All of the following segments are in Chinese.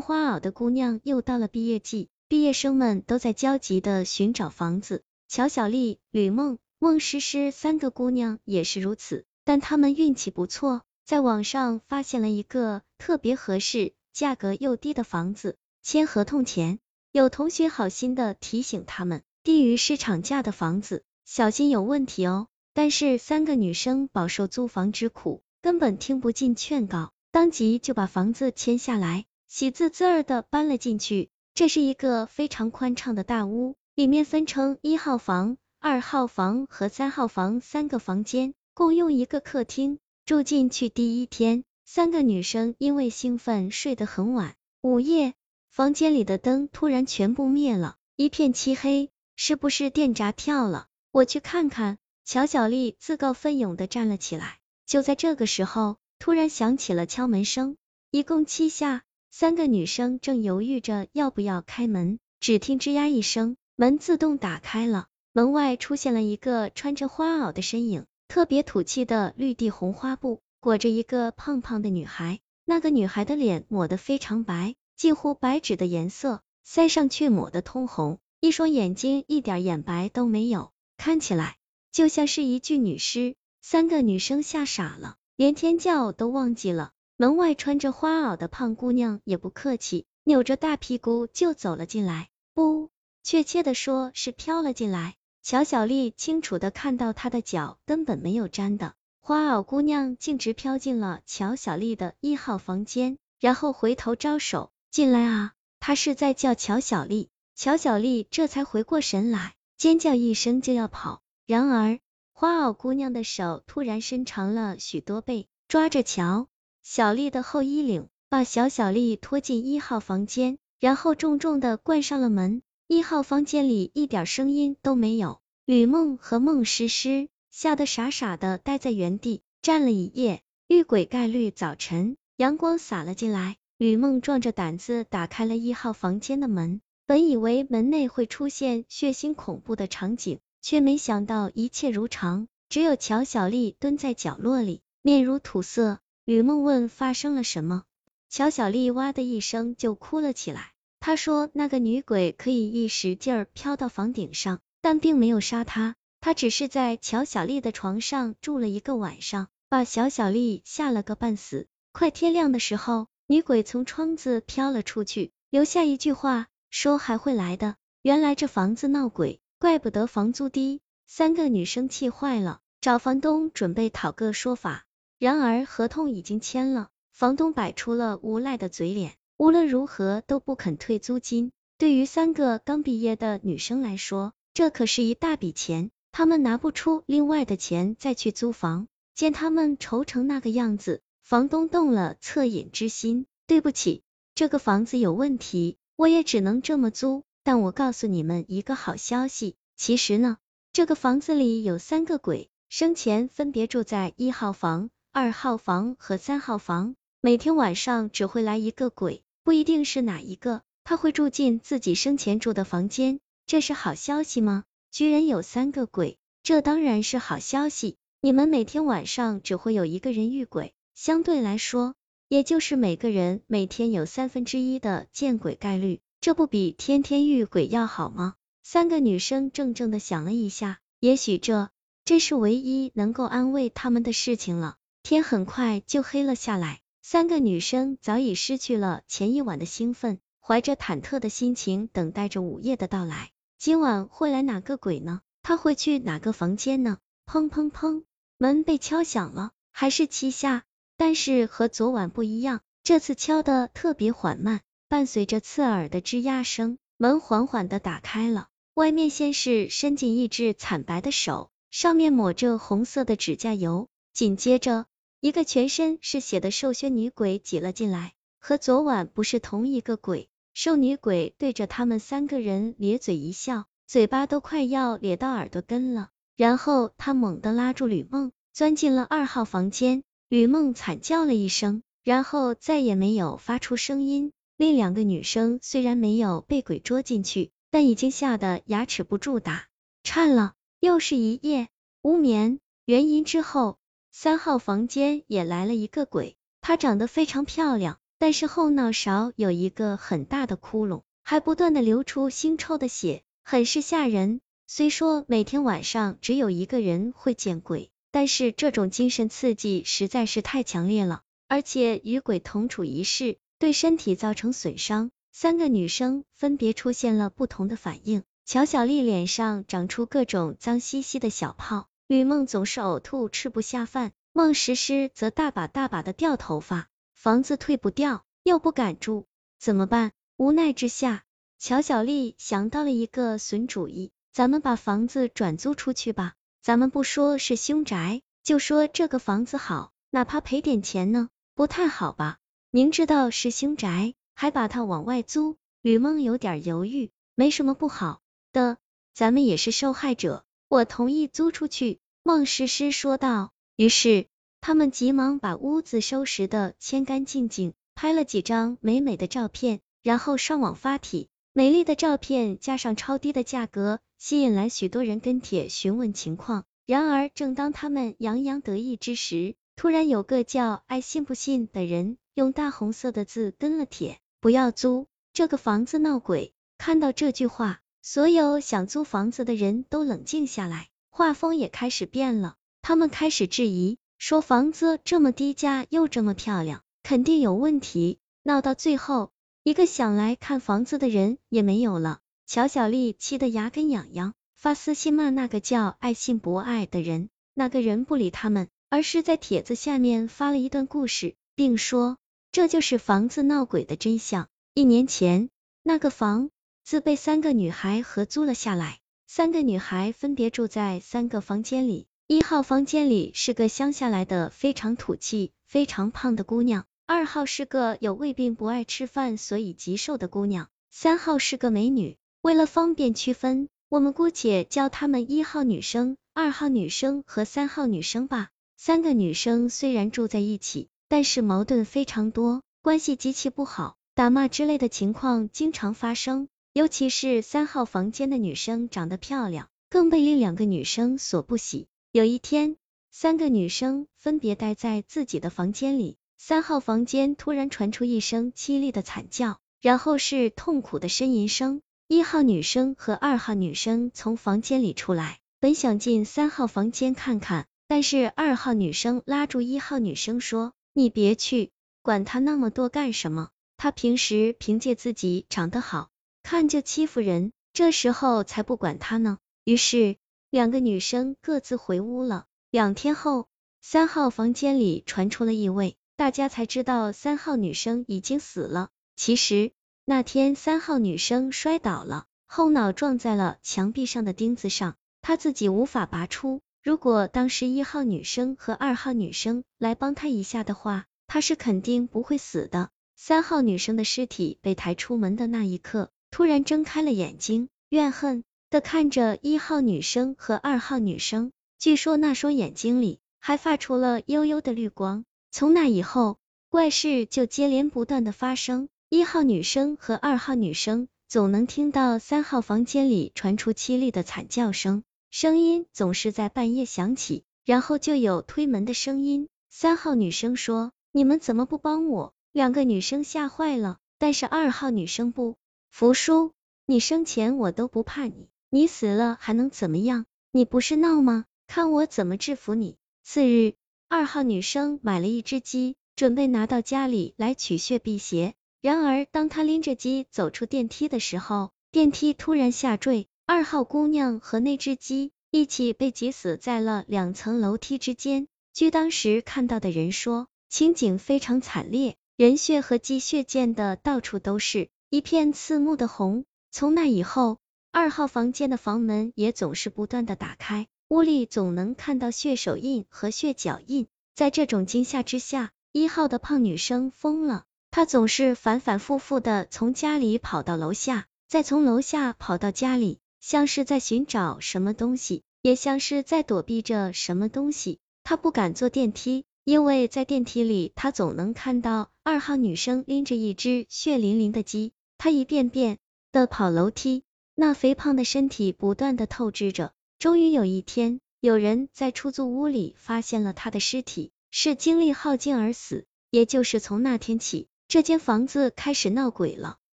花袄的姑娘又到了毕业季，毕业生们都在焦急的寻找房子。乔小丽、吕梦、孟诗诗三个姑娘也是如此，但她们运气不错，在网上发现了一个特别合适、价格又低的房子。签合同前，有同学好心的提醒他们，低于市场价的房子，小心有问题哦。但是三个女生饱受租房之苦，根本听不进劝告，当即就把房子签下来。喜滋滋的搬了进去，这是一个非常宽敞的大屋，里面分成一号房、二号房和三号房三个房间，共用一个客厅。住进去第一天，三个女生因为兴奋睡得很晚。午夜，房间里的灯突然全部灭了，一片漆黑，是不是电闸跳了？我去看看。乔小丽自告奋勇的站了起来。就在这个时候，突然响起了敲门声，一共七下。三个女生正犹豫着要不要开门，只听吱呀一声，门自动打开了，门外出现了一个穿着花袄的身影，特别土气的绿地红花布裹着一个胖胖的女孩，那个女孩的脸抹得非常白，近乎白纸的颜色，腮上却抹得通红，一双眼睛一点眼白都没有，看起来就像是一具女尸。三个女生吓傻了，连天叫都忘记了。门外穿着花袄的胖姑娘也不客气，扭着大屁股就走了进来，不，确切的说是飘了进来。乔小丽清楚的看到她的脚根本没有沾的，花袄姑娘径直飘进了乔小丽的一号房间，然后回头招手进来啊，她是在叫乔小丽。乔小丽这才回过神来，尖叫一声就要跑，然而花袄姑娘的手突然伸长了许多倍，抓着乔。小丽的后衣领，把小小丽拖进一号房间，然后重重的关上了门。一号房间里一点声音都没有。吕梦和孟诗诗吓得傻傻的待在原地，站了一夜。遇鬼概率早晨，阳光洒了进来，吕梦壮着胆子打开了一号房间的门。本以为门内会出现血腥恐怖的场景，却没想到一切如常，只有乔小丽蹲在角落里，面如土色。吕梦问发生了什么，乔小丽哇的一声就哭了起来。她说那个女鬼可以一使劲儿飘到房顶上，但并没有杀她，她只是在乔小丽的床上住了一个晚上，把小小丽吓了个半死。快天亮的时候，女鬼从窗子飘了出去，留下一句话，说还会来的。原来这房子闹鬼，怪不得房租低。三个女生气坏了，找房东准备讨个说法。然而合同已经签了，房东摆出了无赖的嘴脸，无论如何都不肯退租金。对于三个刚毕业的女生来说，这可是一大笔钱，她们拿不出另外的钱再去租房。见她们愁成那个样子，房东动了恻隐之心。对不起，这个房子有问题，我也只能这么租。但我告诉你们一个好消息，其实呢，这个房子里有三个鬼，生前分别住在一号房。二号房和三号房，每天晚上只会来一个鬼，不一定是哪一个，他会住进自己生前住的房间。这是好消息吗？居然有三个鬼，这当然是好消息。你们每天晚上只会有一个人遇鬼，相对来说，也就是每个人每天有三分之一的见鬼概率，这不比天天遇鬼要好吗？三个女生怔怔的想了一下，也许这这是唯一能够安慰他们的事情了。天很快就黑了下来，三个女生早已失去了前一晚的兴奋，怀着忐忑的心情等待着午夜的到来。今晚会来哪个鬼呢？他会去哪个房间呢？砰砰砰，门被敲响了，还是七下，但是和昨晚不一样，这次敲的特别缓慢，伴随着刺耳的吱呀声，门缓缓的打开了。外面先是伸进一只惨白的手，上面抹着红色的指甲油，紧接着。一个全身是血的瘦削女鬼挤了进来，和昨晚不是同一个鬼。瘦女鬼对着他们三个人咧嘴一笑，嘴巴都快要咧到耳朵根了。然后她猛地拉住吕梦，钻进了二号房间。吕梦惨叫了一声，然后再也没有发出声音。另两个女生虽然没有被鬼捉进去，但已经吓得牙齿不住打颤了。又是一夜无眠，原因之后。三号房间也来了一个鬼，她长得非常漂亮，但是后脑勺有一个很大的窟窿，还不断的流出腥臭的血，很是吓人。虽说每天晚上只有一个人会见鬼，但是这种精神刺激实在是太强烈了，而且与鬼同处一室，对身体造成损伤。三个女生分别出现了不同的反应，乔小丽脸上长出各种脏兮兮的小泡，吕梦总是呕吐吃不下饭，孟诗诗则大把大把的掉头发，房子退不掉，又不敢住，怎么办？无奈之下，乔小丽想到了一个损主意。咱们把房子转租出去吧，咱们不说是凶宅，就说这个房子好，哪怕赔点钱呢，不太好吧？明知道是凶宅，还把它往外租，吕梦有点犹豫，没什么不好的，咱们也是受害者，我同意租出去。孟诗诗说道。于是他们急忙把屋子收拾的干干净净，拍了几张美美的照片，然后上网发帖。美丽的照片加上超低的价格。吸引来许多人跟帖询问情况。然而，正当他们洋洋得意之时，突然有个叫“爱信不信”的人用大红色的字跟了帖：“不要租这个房子，闹鬼。”看到这句话，所有想租房子的人都冷静下来，画风也开始变了。他们开始质疑，说房子这么低价又这么漂亮，肯定有问题。闹到最后，一个想来看房子的人也没有了。乔小丽气得牙根痒痒，发私信骂那个叫爱信不爱的人。那个人不理他们，而是在帖子下面发了一段故事，并说这就是房子闹鬼的真相。一年前，那个房自被三个女孩合租了下来，三个女孩分别住在三个房间里。一号房间里是个乡下来的非常土气、非常胖的姑娘，二号是个有胃病、不爱吃饭，所以极瘦的姑娘，三号是个美女。为了方便区分，我们姑且叫她们一号女生、二号女生和三号女生吧。三个女生虽然住在一起，但是矛盾非常多，关系极其不好，打骂之类的情况经常发生。尤其是三号房间的女生长得漂亮，更被另两个女生所不喜。有一天，三个女生分别待在自己的房间里，三号房间突然传出一声凄厉的惨叫，然后是痛苦的呻吟声。一号女生和二号女生从房间里出来，本想进三号房间看看，但是二号女生拉住一号女生说：“你别去，管他那么多干什么？他平时凭借自己长得好看就欺负人，这时候才不管他呢。”于是两个女生各自回屋了。两天后，三号房间里传出了异味，大家才知道三号女生已经死了。其实。那天三号女生摔倒了，后脑撞在了墙壁上的钉子上，她自己无法拔出。如果当时一号女生和二号女生来帮她一下的话，她是肯定不会死的。三号女生的尸体被抬出门的那一刻，突然睁开了眼睛，怨恨的看着一号女生和二号女生，据说那双眼睛里还发出了幽幽的绿光。从那以后，怪事就接连不断的发生。一号女生和二号女生总能听到三号房间里传出凄厉的惨叫声，声音总是在半夜响起，然后就有推门的声音。三号女生说：“你们怎么不帮我？”两个女生吓坏了，但是二号女生不福叔：“你生前我都不怕你，你死了还能怎么样？你不是闹吗？看我怎么制服你！”次日，二号女生买了一只鸡，准备拿到家里来取血辟邪。然而，当她拎着鸡走出电梯的时候，电梯突然下坠，二号姑娘和那只鸡一起被挤死在了两层楼梯之间。据当时看到的人说，情景非常惨烈，人血和鸡血溅的到处都是，一片刺目的红。从那以后，二号房间的房门也总是不断的打开，屋里总能看到血手印和血脚印。在这种惊吓之下，一号的胖女生疯了。她总是反反复复的从家里跑到楼下，再从楼下跑到家里，像是在寻找什么东西，也像是在躲避着什么东西。她不敢坐电梯，因为在电梯里，他总能看到二号女生拎着一只血淋淋的鸡。他一遍遍的跑楼梯，那肥胖的身体不断的透支着。终于有一天，有人在出租屋里发现了他的尸体，是精力耗尽而死。也就是从那天起。这间房子开始闹鬼了。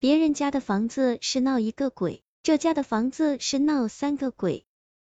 别人家的房子是闹一个鬼，这家的房子是闹三个鬼。